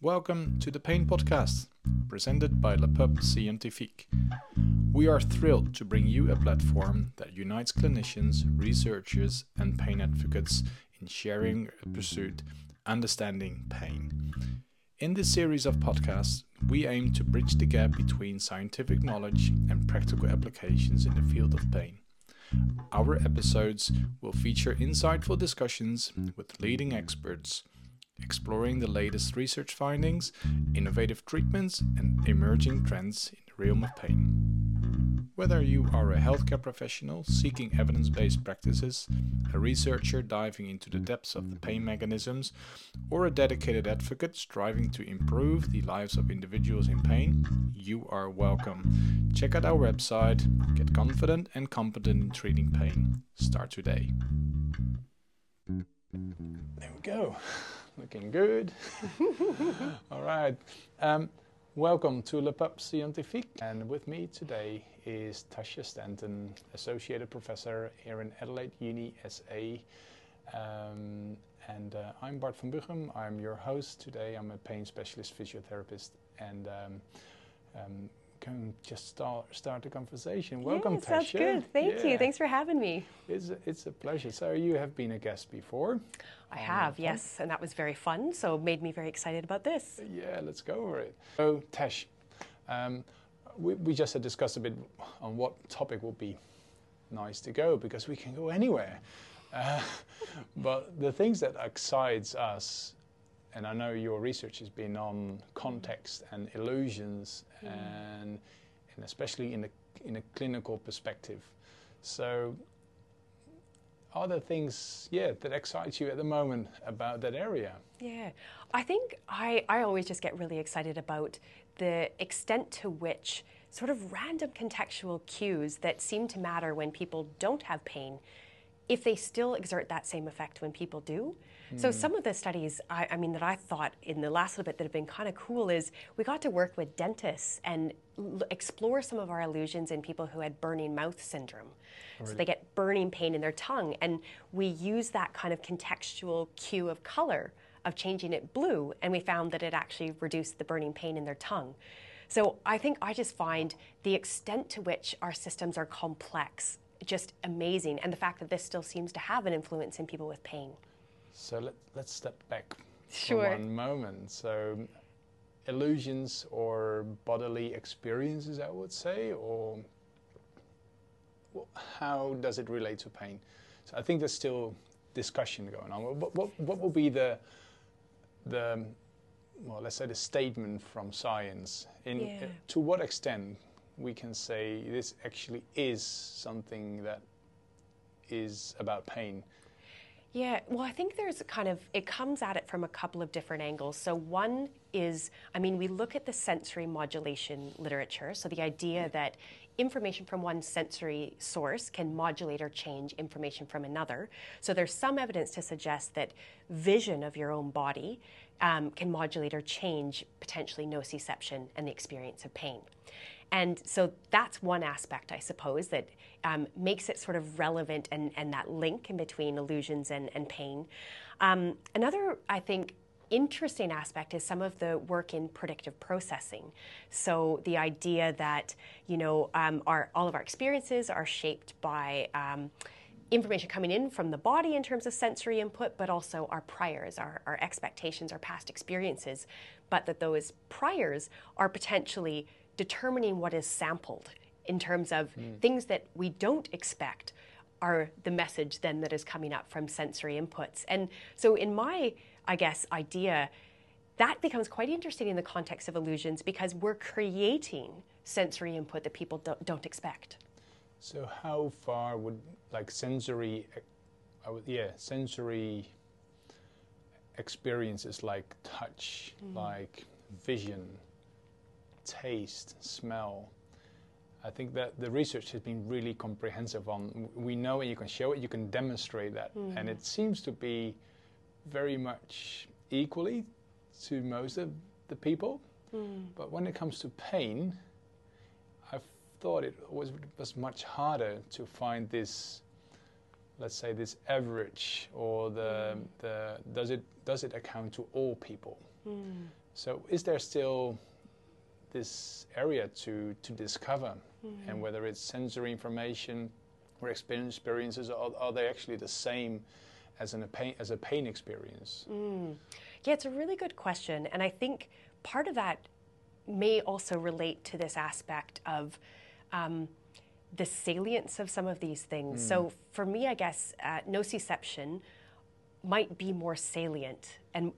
Welcome to the Pain Podcast, presented by Le Pub Scientifique. We are thrilled to bring you a platform that unites clinicians, researchers, and pain advocates in sharing a pursuit understanding pain. In this series of podcasts, we aim to bridge the gap between scientific knowledge and practical applications in the field of pain. Our episodes will feature insightful discussions with leading experts exploring the latest research findings, innovative treatments, and emerging trends in the realm of pain. Whether you are a healthcare professional seeking evidence based practices, a researcher diving into the depths of the pain mechanisms, or a dedicated advocate striving to improve the lives of individuals in pain, you are welcome. Check out our website, get confident and competent in treating pain. Start today. There we go. Looking good. All right. Um, welcome to Le Pub Scientifique. And with me today is Tasha Stanton, Associated Professor here in Adelaide Uni SA. Um, and uh, I'm Bart van Buchem. I'm your host today. I'm a pain specialist physiotherapist. And um, um can just start start the conversation. Welcome, yeah, sounds good. Thank yeah. you. Thanks for having me. It's a, it's a pleasure. So you have been a guest before. I have, yes, and that was very fun. So made me very excited about this. Yeah, let's go over it. So Tesh, um, we, we just had discussed a bit on what topic would be nice to go because we can go anywhere. Uh, but the things that excites us and I know your research has been on context and illusions, mm. and and especially in a in a clinical perspective. So, are there things, yeah, that excites you at the moment about that area? Yeah, I think I I always just get really excited about the extent to which sort of random contextual cues that seem to matter when people don't have pain if they still exert that same effect when people do. Mm. So hmm. some of the studies, I, I, mean, that I thought in the last little bit that have been kind of cool is we got to work with dentists and l- explore some of our illusions in people who had burning mouth syndrome. Right. So they get burning pain in their tongue, and we use that kind of contextual cue of color of changing it blue, and we found that it actually reduced the burning pain in their tongue. So I think I just find the extent to which our systems are complex just amazing, and the fact that this still seems to have an influence in people with pain. So let, let's step back sure. for one moment. So illusions or bodily experiences, I would say, or how does it relate to pain? So I think there's still discussion going on. What, what, what will be the, the, well, let's say the statement from science? In, yeah. uh, to what extent we can say this actually is something that is about pain. Yeah, well, I think there's kind of, it comes at it from a couple of different angles. So, one is, I mean, we look at the sensory modulation literature. So, the idea that information from one sensory source can modulate or change information from another. So, there's some evidence to suggest that vision of your own body um, can modulate or change potentially nociception and the experience of pain. And so that's one aspect, I suppose, that um, makes it sort of relevant and, and that link in between illusions and, and pain. Um, another, I think, interesting aspect is some of the work in predictive processing. So the idea that you know um, our all of our experiences are shaped by um, information coming in from the body in terms of sensory input, but also our priors, our, our expectations, our past experiences, but that those priors are potentially determining what is sampled in terms of mm. things that we don't expect are the message then that is coming up from sensory inputs. And so, in my, I guess, idea, that becomes quite interesting in the context of illusions because we're creating sensory input that people don't, don't expect. So, how far would like sensory, I would, yeah, sensory experiences like touch, mm. like vision, taste, smell. I think that the research has been really comprehensive on. We know it, you can show it, you can demonstrate that, mm. and it seems to be very much equally to most of the people. Mm. But when it comes to pain, I thought it was was much harder to find this, let's say, this average or the mm. the does it does it account to all people? Mm. So, is there still this area to, to discover? Mm-hmm. And whether it's sensory information or experiences, are, are they actually the same as, an, a, pain, as a pain experience? Mm. Yeah, it's a really good question. And I think part of that may also relate to this aspect of um, the salience of some of these things. Mm. So for me, I guess uh, nociception might be more salient and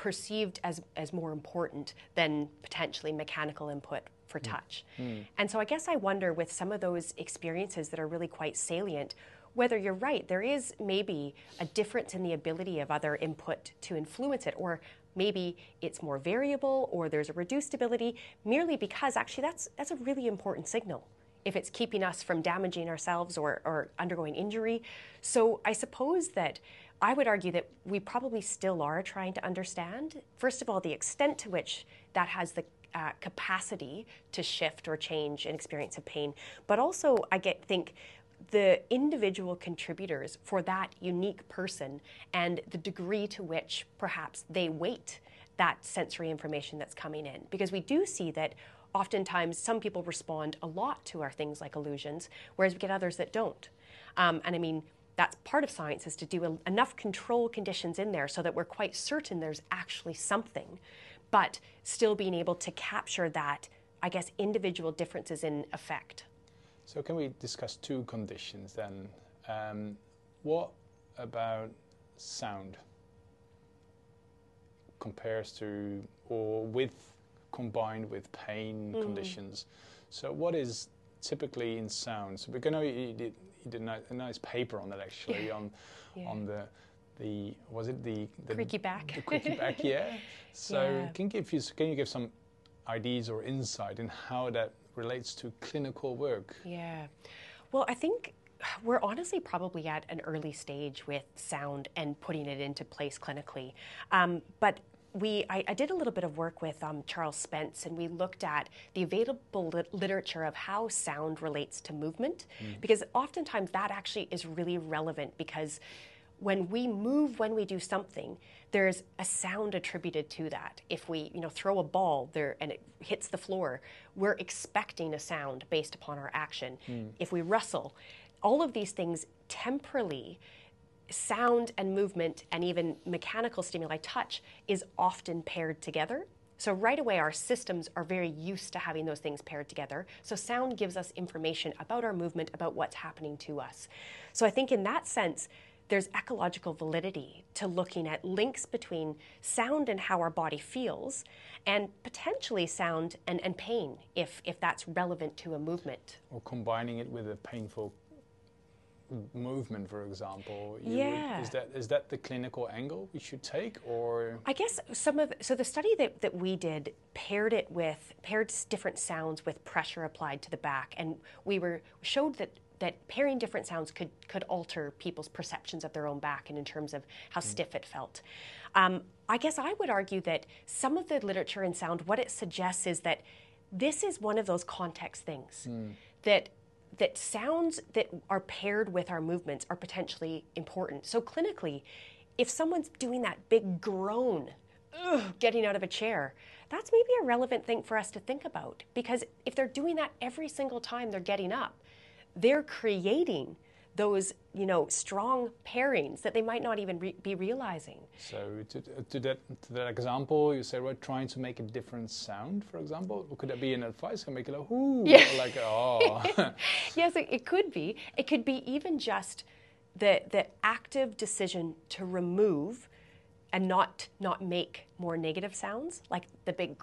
perceived as, as more important than potentially mechanical input for mm. touch. Mm. And so I guess I wonder with some of those experiences that are really quite salient, whether you're right, there is maybe a difference in the ability of other input to influence it, or maybe it's more variable, or there's a reduced ability, merely because actually that's, that's a really important signal if it's keeping us from damaging ourselves or, or undergoing injury. So I suppose that I would argue that we probably still are trying to understand, first of all, the extent to which that has the uh, capacity to shift or change an experience of pain, but also I get think the individual contributors for that unique person and the degree to which perhaps they weight that sensory information that's coming in. Because we do see that oftentimes some people respond a lot to our things like illusions, whereas we get others that don't. Um, and I mean, that's part of science is to do a, enough control conditions in there so that we're quite certain there's actually something, but still being able to capture that, I guess, individual differences in effect. So can we discuss two conditions then? Um, what about sound compares to or with combined with pain mm. conditions? So what is typically in sound? So we're going to you did, a nice paper on that actually on yeah. on the the was it the, the creaky back the creaky back yeah. So yeah. can you give you can you give some ideas or insight in how that relates to clinical work? Yeah. Well, I think we're honestly probably at an early stage with sound and putting it into place clinically. Um, but we, I, I, did a little bit of work with um, Charles Spence, and we looked at the available literature of how sound relates to movement, mm. because oftentimes that actually is really relevant because when we move when we do something there's a sound attributed to that if we you know throw a ball there and it hits the floor we're expecting a sound based upon our action mm. if we wrestle all of these things temporally sound and movement and even mechanical stimuli touch is often paired together. So right away our systems are very used to having those things paired together. So sound gives us information about our movement about what's happening to us. So i think in that sense there's ecological validity to looking at links between sound and how our body feels, and potentially sound and, and pain if, if that's relevant to a movement. Or combining it with a painful movement, for example. yeah. Would, is that is that the clinical angle we should take, or? I guess some of so the study that, that we did paired it with paired different sounds with pressure applied to the back, and we were showed that that pairing different sounds could could alter people's perceptions of their own back and in terms of how mm. stiff it felt. Um, I guess I would argue that some of the literature in sound, what it suggests is that this is one of those context things mm. that that sounds that are paired with our movements are potentially important. So clinically, if someone's doing that big groan, ugh, getting out of a chair, that's maybe a relevant thing for us to think about because if they're doing that every single time they're getting up, they're creating those you know strong pairings that they might not even re- be realizing. So to, to, that to that example, you say we're trying to make a different sound, for example. Could that be an advice? Can make it like ooh, yeah. like oh. yes, it, it could be. It could be even just the the active decision to remove and not not make more negative sounds like the big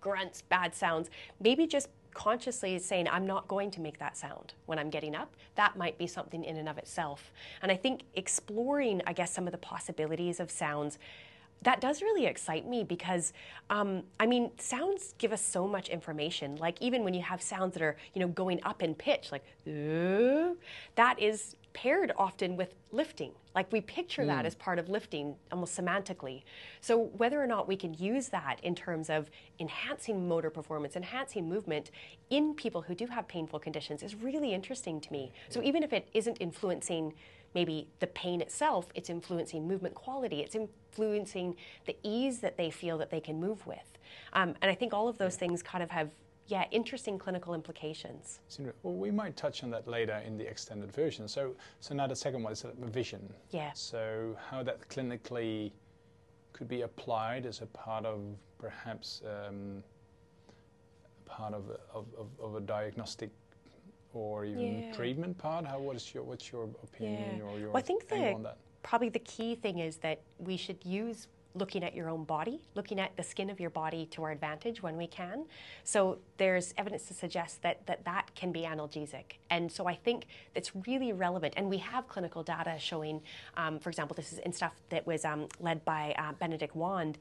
grunts bad sounds maybe just consciously saying, I'm not going to make that sound when I'm getting up, that might be something in and of itself. And I think exploring, I guess, some of the possibilities of sounds that does really excite me because um, i mean sounds give us so much information like even when you have sounds that are you know going up in pitch like that is paired often with lifting. Like we picture mm. that as part of lifting almost semantically. So whether or not we can use that in terms of enhancing motor performance, enhancing movement in people who do have painful conditions is really interesting to me. So even if it isn't influencing maybe the pain itself, it's influencing movement quality, it's influencing the ease that they feel that they can move with. Um, and I think all of those things kind of have yeah, interesting clinical implications. Well, we might touch on that later in the extended version. So, so now the second one is vision. Yeah. So how that clinically could be applied as a part of perhaps um, part of a, of, of, a diagnostic or even yeah. treatment part. How what is your what's your opinion yeah. or your well, I think the, Probably the key thing is that we should use looking at your own body, looking at the skin of your body to our advantage when we can. So there's evidence to suggest that that, that can be analgesic. And so I think it's really relevant. And we have clinical data showing, um, for example, this is in stuff that was um, led by uh, Benedict Wand,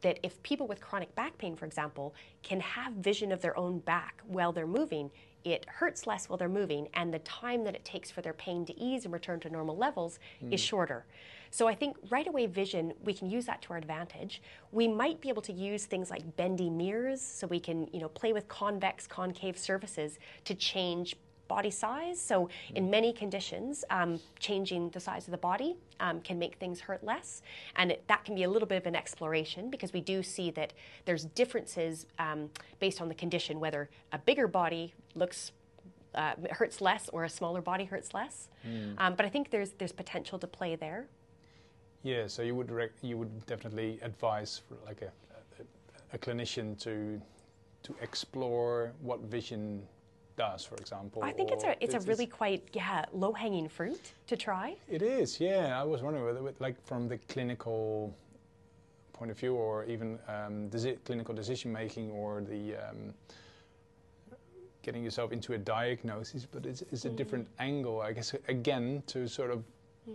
that if people with chronic back pain, for example, can have vision of their own back while they're moving, it hurts less while they're moving, and the time that it takes for their pain to ease and return to normal levels mm. is shorter. So I think right away vision, we can use that to our advantage. We might be able to use things like bendy mirrors, so we can you know play with convex, concave surfaces to change body size. So, in mm. many conditions, um, changing the size of the body um, can make things hurt less. And it, that can be a little bit of an exploration because we do see that there's differences um, based on the condition, whether a bigger body looks uh, hurts less or a smaller body hurts less. Mm. but I think there's there's potential to play there. Yeah, so you would you would definitely advise like a, a, a clinician to to explore what vision does, for example. I think it's a it's, it's a really quite yeah low hanging fruit to try. It is, yeah. I was wondering whether, like from the clinical point of view, or even um, clinical decision making, or the um, getting yourself into a diagnosis, but it's, it's a mm. different angle, I guess. Again, to sort of mm.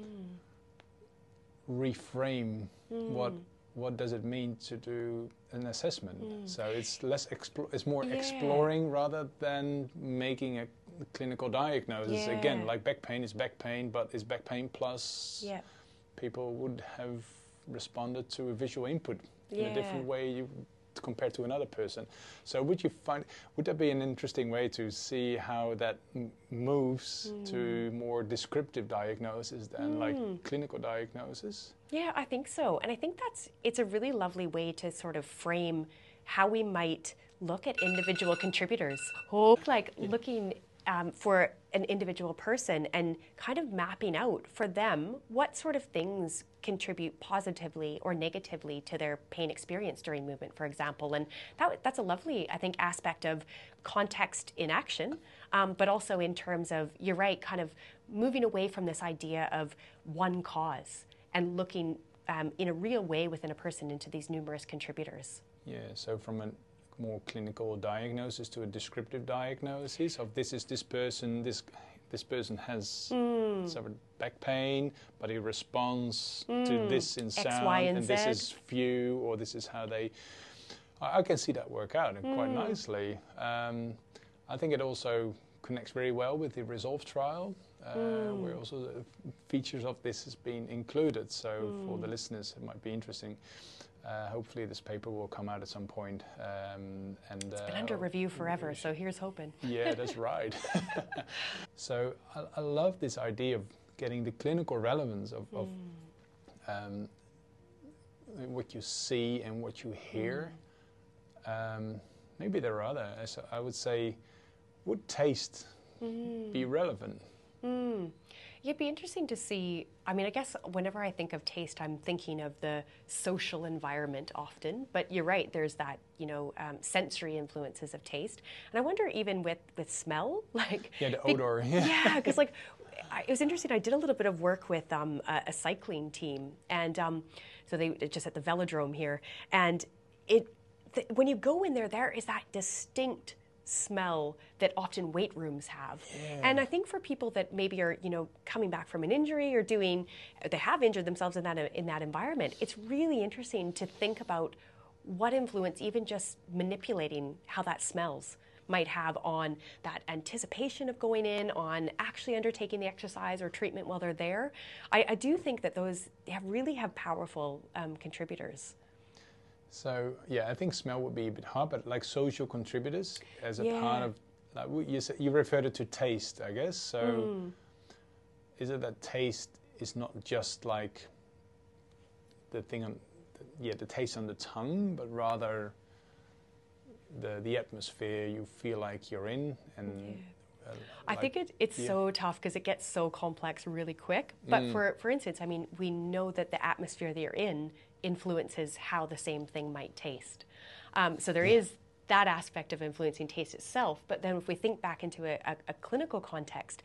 Reframe mm. what what does it mean to do an assessment? Mm. So it's less explo- it's more yeah. exploring rather than making a clinical diagnosis. Yeah. Again, like back pain is back pain, but is back pain plus yeah. people would have responded to a visual input in a different way you compared to another person. So would you find would that be an interesting way to see how that m- moves mm. to more descriptive diagnosis than mm. like clinical diagnosis? Yeah, I think so. And I think that's it's a really lovely way to sort of frame how we might look at individual contributors. Like yeah. looking um, for an individual person and kind of mapping out for them what sort of things contribute positively or negatively to their pain experience during movement, for example. And that, that's a lovely, I think, aspect of context in action, um, but also in terms of, you're right, kind of moving away from this idea of one cause and looking um, in a real way within a person into these numerous contributors. Yeah, so from a more clinical diagnosis to a descriptive diagnosis of this is this person, this this person has mm. suffered back pain, but he responds mm. to this in sound, X, y, and, and this is few, or this is how they. I, I can see that work out mm. quite nicely. Um, I think it also connects very well with the Resolve trial, uh, mm. where also features of this has been included. So for the mm. listeners, it might be interesting. Uh, hopefully, this paper will come out at some point. Um, and it's been uh, under review forever, so here's hoping. yeah, that's right. so I, I, love this idea of getting the clinical relevance of, of mm. um, what you see and what you hear. Mm. Um, maybe there are other. I would say, would taste mm. be relevant? It'd be interesting to see. I mean, I guess whenever I think of taste, I'm thinking of the social environment often. But you're right. There's that, you know, um, sensory influences of taste, and I wonder even with with smell, like yeah, the odor. yeah, because like I, it was interesting. I did a little bit of work with um, a, a, cycling team, and um, so they just at the velodrome here, and it when you go in there, there is that distinct smell that often weight rooms have. Yeah. And I think for people that maybe are, you know, coming back from an injury or doing they have injured themselves in that in that environment, it's really interesting to think about what influence even just manipulating how that smells might have on that anticipation of going in, on actually undertaking the exercise or treatment while they're there. I, I do think that those have really have powerful um, contributors. So yeah, I think smell would be a bit hard, but like social contributors as a yeah. part of like you you referred it to taste, I guess. So mm. is it that taste is not just like the thing on, yeah, the taste on the tongue, but rather the the atmosphere you feel like you're in and. Yeah. Uh, I like, think it, it's yeah. so tough because it gets so complex really quick. But mm. for, for instance, I mean, we know that the atmosphere that you're in influences how the same thing might taste. Um, so there yeah. is that aspect of influencing taste itself. But then if we think back into a, a, a clinical context,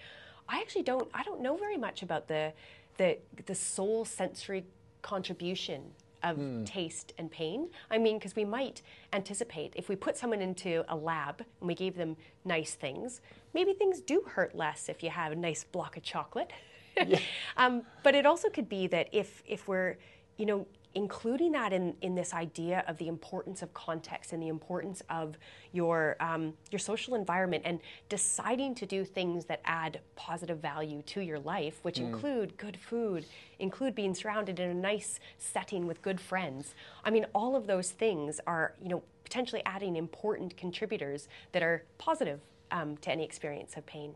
I actually don't I don't know very much about the the the sole sensory contribution of mm. taste and pain. I mean, because we might anticipate if we put someone into a lab and we gave them nice things, maybe things do hurt less if you have a nice block of chocolate. Yeah. um, but it also could be that if if we're you know including that in, in this idea of the importance of context and the importance of your, um, your social environment and deciding to do things that add positive value to your life, which mm. include good food, include being surrounded in a nice setting with good friends. I mean, all of those things are, you know, potentially adding important contributors that are positive um, to any experience of pain.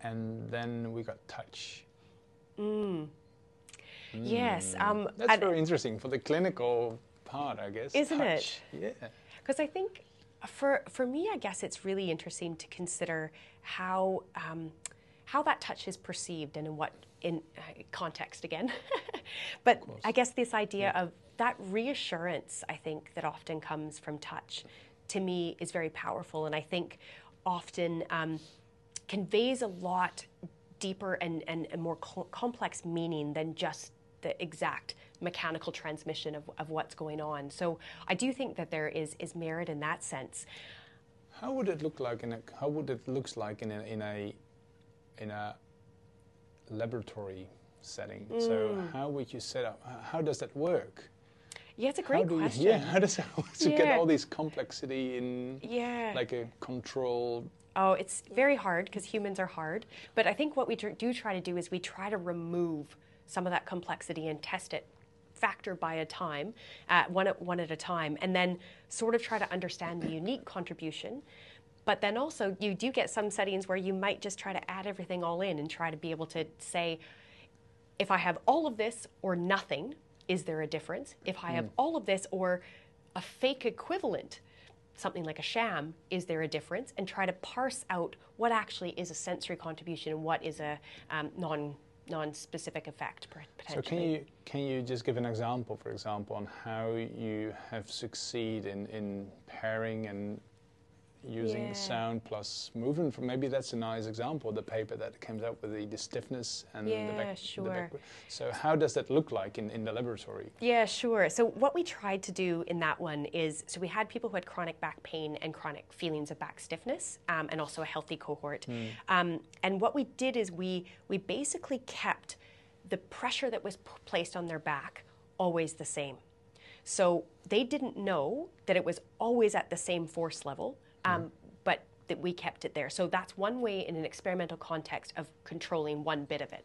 And then we got touch. Mm. Yes. Hmm. Um, That's very interesting for the clinical part, I guess. Isn't Touch. it? Yeah. Because I think for for me, I guess it's really interesting to consider how um, how that touch is perceived and in what in uh, context again. but I guess this idea yeah. of that reassurance, I think, that often comes from touch, to me is very powerful, and I think often um, conveys a lot deeper and, and, and more cl- complex meaning than just the exact mechanical transmission of, of what's going on. So I do think that there is, is merit in that sense. How would it look like in a, how would it looks like in a, in a, in a laboratory setting? Mm. So how would you set up, how does that work? Yeah, it's a great question. You, yeah, how does it to yeah. get all this complexity in yeah. like a controlled Oh, it's very hard because humans are hard. But I think what we do try to do is we try to remove some of that complexity and test it factor by a time, uh, one, at, one at a time, and then sort of try to understand the unique contribution. But then also, you do get some settings where you might just try to add everything all in and try to be able to say, if I have all of this or nothing, is there a difference? If I have mm. all of this or a fake equivalent, something like a sham, is there a difference? And try to parse out what actually is a sensory contribution and what is a um, non non-specific effect potentially. So can you can you just give an example, for example, on how you have succeed in, in pairing and using yeah. sound plus movement. From, Maybe that's a nice example. The paper that comes up with the, the stiffness and yeah, the back. Sure. The back. So how does that look like in, in the laboratory? Yeah, sure. So what we tried to do in that one is so we had people who had chronic back pain and chronic feelings of back stiffness, um, and also a healthy cohort. Mm. Um, and what we did is we we basically kept the pressure that was p- placed on their back always the same. So they didn't know that it was always at the same force level um, but that we kept it there. So that's one way in an experimental context of controlling one bit of it.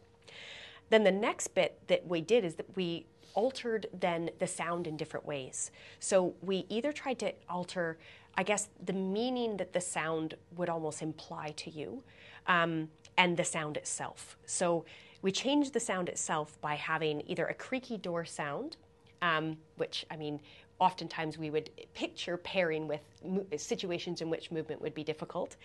Then the next bit that we did is that we altered then the sound in different ways. So we either tried to alter, I guess, the meaning that the sound would almost imply to you, um, and the sound itself. So we changed the sound itself by having either a creaky door sound, um, which I mean oftentimes we would picture pairing with situations in which movement would be difficult.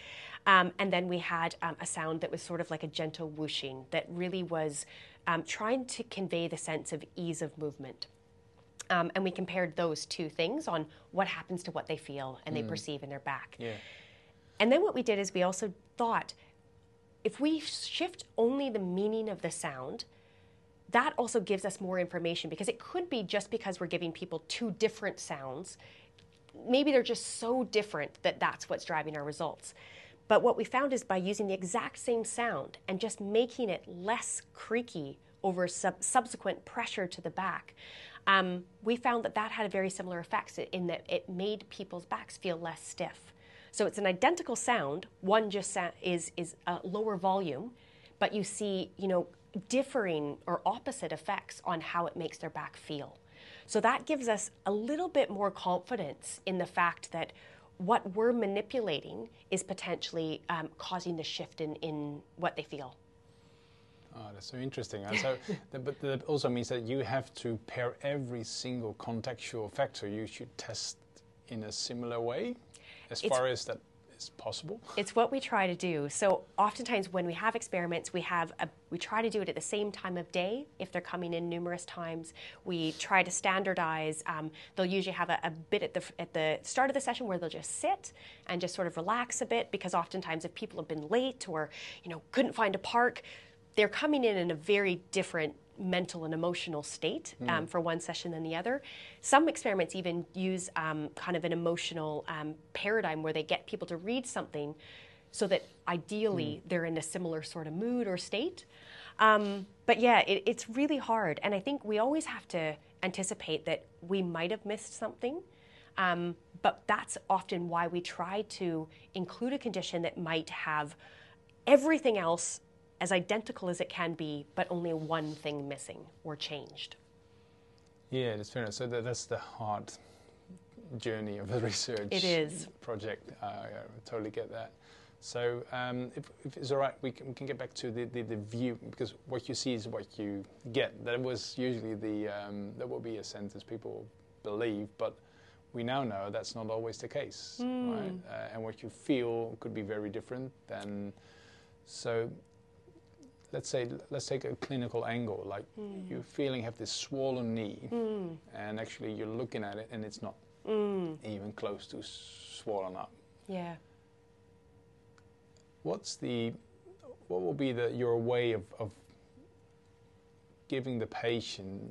Um, and then we had um, a sound that was sort of like a gentle whooshing that really was um, trying to convey the sense of ease of movement. Um, and we compared those two things on what happens to what they feel and mm. they perceive in their back. Yeah. And then what we did is we also thought if we shift only the meaning of the sound, that also gives us more information because it could be just because we're giving people two different sounds. Maybe they're just so different that that's what's driving our results. But what we found is by using the exact same sound and just making it less creaky over sub- subsequent pressure to the back, um, we found that that had a very similar effects in that it made people's backs feel less stiff. So it's an identical sound. One just is is a lower volume, but you see, you know, differing or opposite effects on how it makes their back feel. So that gives us a little bit more confidence in the fact that what we're manipulating is potentially um, causing the shift in, in what they feel. Oh, that's so interesting. And so, but that also means that you have to pair every single contextual factor you should test in a similar way, as it's, far as that is possible. It's what we try to do. So oftentimes when we have experiments, we have a, we try to do it at the same time of day. If they're coming in numerous times, we try to standardize. Um, they'll usually have a, a, bit at the at the start of the session where they'll just sit and just sort of relax a bit because oftentimes if people have been late or you know couldn't find a park, they're coming in in a very different mental and emotional state um, mm. for one session than the other. Some experiments even use um, kind of an emotional um, paradigm where they get people to read something so that ideally mm. they're in a similar sort of mood or state. Um, but yeah, it, it's really hard. And I think we always have to anticipate that we might have missed something. Um, but that's often why we try to include a condition that might have everything else as identical as it can be, but only one thing missing or changed. Yeah, that's fair enough. So that, that's the hard journey of the research it is. project. Uh, I totally get that. So um, if, if, it's all right, we can, we can get back to the, the, the, view because what you see is what you get. That was usually the um, that will be a sentence people believe, but we now know that's not always the case, mm. right? Uh, and what you feel could be very different. Than so let's say let's take a clinical angle like mm. you're feeling have this swollen knee mm. and actually you're looking at it and it's not mm. even close to swollen up yeah what's the what will be the your way of, of giving the patient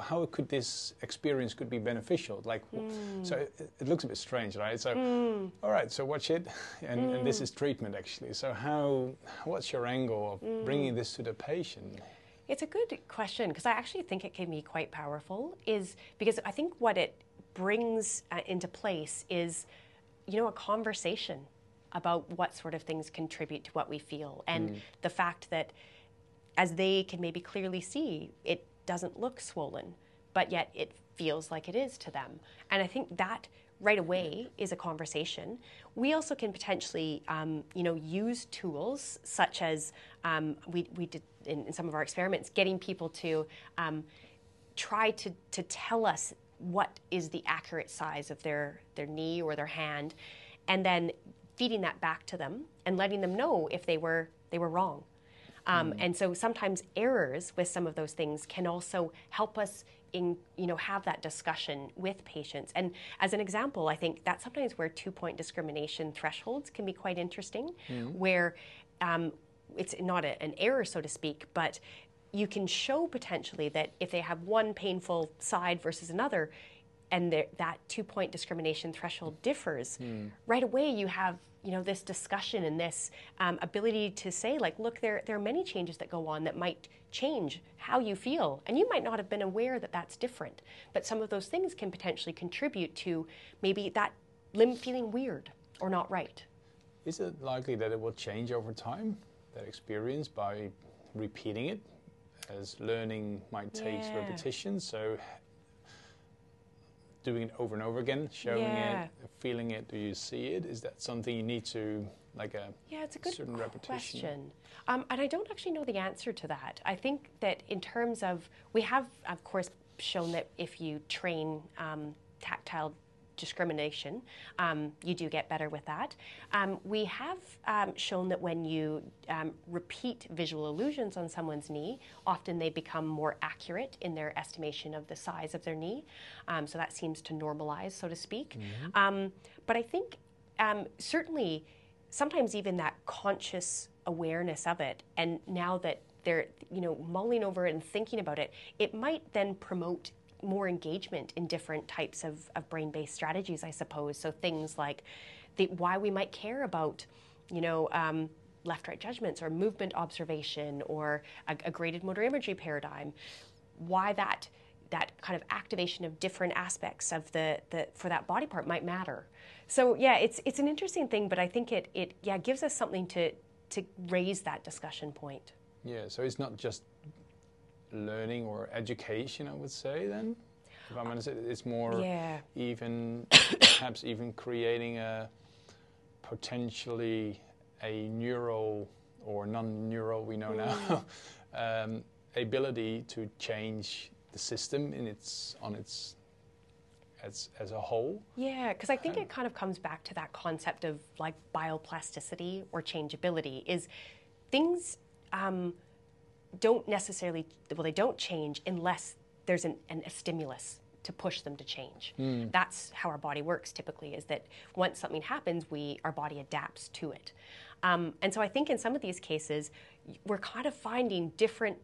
how could this experience could be beneficial like mm. so it, it, looks a bit strange right so mm. all right so watch it and, mm. and, this is treatment actually so how what's your angle of mm. bringing this to the patient it's a good question because i actually think it can be quite powerful is because i think what it brings uh, into place is you know a conversation about what sort of things contribute to what we feel and mm. the fact that as they can maybe clearly see, it doesn't look swollen, but yet it feels like it is to them. And I think that right away is a conversation. We also can potentially, um, you know, use tools such as um, we, we did in, in, some of our experiments, getting people to um, try to, to tell us what is the accurate size of their, their knee or their hand, and then feeding that back to them and letting them know if they were they were wrong. Um, mm. And so sometimes errors with some of those things can also help us in, you know, have that discussion with patients. And as an example, I think that's sometimes where two-point discrimination thresholds can be quite interesting, mm. where um, it's not a, an error, so to speak, but you can show potentially that if they have one painful side versus another, and that two-point discrimination threshold differs, mm. right away you have you know this discussion and this um, ability to say like look there there are many changes that go on that might change how you feel and you might not have been aware that that's different but some of those things can potentially contribute to maybe that limb feeling weird or not right is it likely that it will change over time that experience by repeating it as learning might take yeah. repetition so doing it over and over again, showing yeah. it, feeling it? Do you see it? Is that something you need to like a yeah, it's a good certain repetition? Question. Um, and I don't actually know the answer to that. I think that in terms of we have, of course, shown that if you train um, tactile discrimination, um, you do get better with that. Um, we have um, shown that when you um, repeat visual illusions on someone's knee, often they become more accurate in their estimation of the size of their knee. Um, so that seems to normalize, so to speak. Mm-hmm. Um, but I think certainly sometimes even that conscious awareness of it, and now that they're you know mulling over it and thinking about it, it might then promote more engagement in different types of, of brain-based strategies, I suppose. So things like the, why we might care about, you know, um, left-right judgments or movement observation or a, a, graded motor imagery paradigm. Why that that kind of activation of different aspects of the, the for that body part might matter. So yeah, it's it's an interesting thing, but I think it it yeah gives us something to to raise that discussion point. Yeah, so it's not just learning or education, I would say then. If I'm honest, it's more yeah. even perhaps even creating a potentially a neural or non-neural we know mm. now um, ability to change the system in its on its as as a whole. Yeah, because I think it kind of comes back to that concept of like bioplasticity or changeability. Is things um, don't necessarily well they don't change unless there's an, an, a stimulus to push them to change. Mm. That's how our body works typically. Is that once something happens, we our body adapts to it. Um, and so I think in some of these cases, we're kind of finding different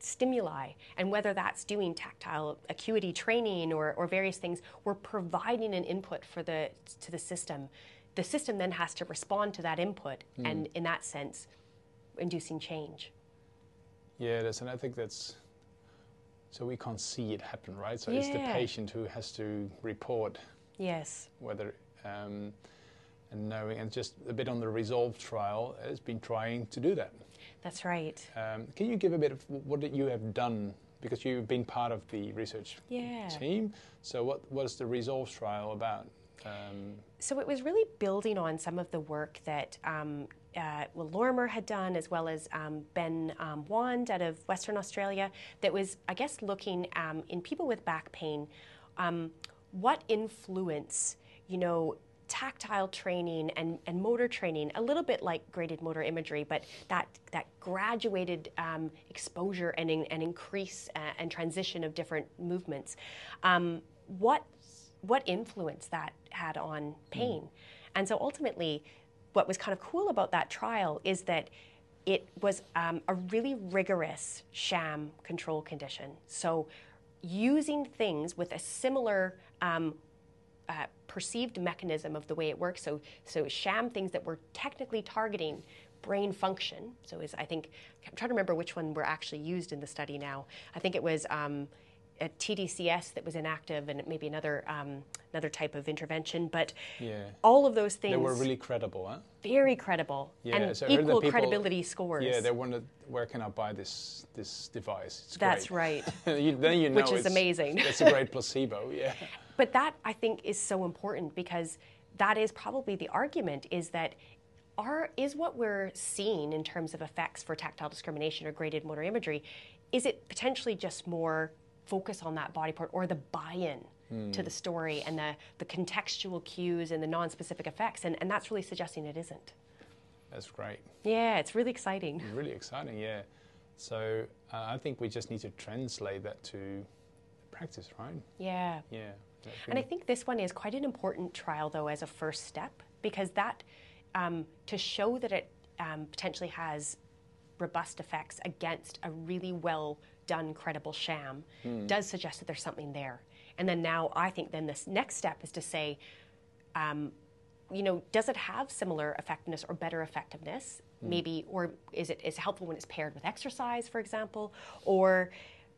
stimuli and whether that's doing tactile acuity training or, or various things we're providing an input for the to the system the system then has to respond to that input mm. and in that sense inducing change yeah it is and i think that's so we can't see it happen right so yeah. it's the patient who has to report yes whether um, and knowing and just a bit on the resolve trial has been trying to do that that's right. Um, can you give a bit of what you have done? Because you've been part of the research yeah. team. So, what was the Resolve trial about? Um, so, it was really building on some of the work that um, uh, well, Lorimer had done, as well as um, Ben um, Wand out of Western Australia, that was, I guess, looking um, in people with back pain, um, what influence, you know, tactile training and, and motor training, a little bit like graded motor imagery, but that, that graduated um, exposure and, in, and increase uh, and transition of different movements. Um, what, what influence that had on pain? Mm. And so ultimately, what was kind of cool about that trial is that it was um, a really rigorous sham control condition. So using things with a similar um, uh, perceived mechanism of the way it works. So, so sham things that were technically targeting brain function. So, is I think I'm trying to remember which one were actually used in the study now. I think it was um, a TDCS that was inactive, and maybe another um, another type of intervention. But yeah. all of those things they were really credible, huh? Very credible, yeah, and so equal people, credibility scores. Yeah, they wondered where can I buy this this device? It's That's great. right. you, then you know which is amazing. it's a great placebo. Yeah. But that I think is so important because that is probably the argument is that are is what we're seeing in terms of effects for tactile discrimination or graded motor imagery is it potentially just more focus on that body part or the buy-in mm. to the story and the, the contextual cues and the non-specific effects. And, and that's really suggesting it isn't. That's great. Yeah it's really exciting. Really exciting yeah. So uh, i think we just need to translate that to practice right? Yeah. Yeah. And I think this one is quite an important trial, though, as a first step, because that um, to show that it um, potentially has robust effects against a really well done, credible sham mm. does suggest that there's something there. And then now I think then this next step is to say, um, you know, does it have similar effectiveness or better effectiveness? Mm. Maybe, or is it is helpful when it's paired with exercise, for example? Or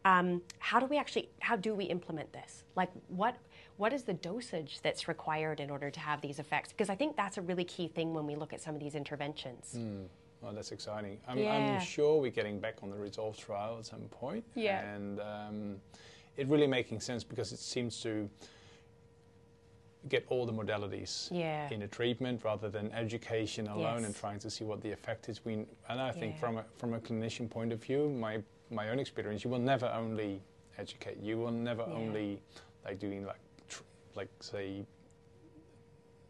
um, how do we actually how do we implement this? Like what what is the dosage that's required in order to have these effects? Because I think that's a really key thing when we look at some of these interventions. Mm. Well, that's exciting. I'm, yeah. I'm, sure we're getting back on the Resolve trial at some point. Yeah. And um, it really making sense because it seems to get all the modalities yeah. in a treatment rather than education alone yes. and trying to see what the effect is. We, and I think yeah. from a, from a clinician point of view, my, my own experience, you will never only educate. You will never only like doing like like say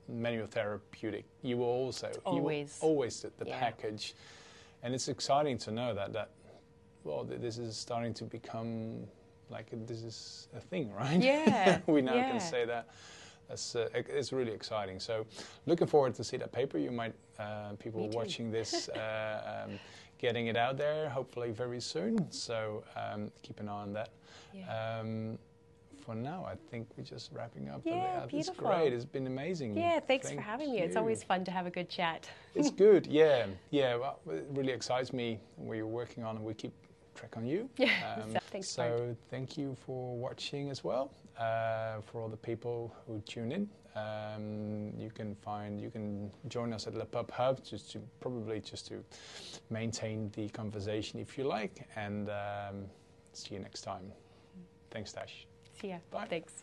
manual therapeutic, you will also always you always the, the yeah. package, and it's exciting to know that that well this is starting to become like this is a thing, right? Yeah, we now yeah. can say that. That's, uh, it's really exciting. So, looking forward to see that paper. You might uh, people watching this uh, um, getting it out there hopefully very soon. So um, keep an eye on that. Yeah. Um, for now, I think we're just wrapping up. Yeah, it's beautiful. great. It's been amazing. Yeah, thanks Thank for having me. It's always fun to have a good chat. it's good. Yeah, yeah. Well, it really excites me. We're working on, and we keep track on you. Yeah. Um, so, thanks. So thank you for watching as well. Uh, for all the people who tune in, um, you can find you can join us at Le Pub Hub just to probably just to maintain the conversation if you like, and um, see you next time. Thanks, Tash. See ya. Bye. Thanks.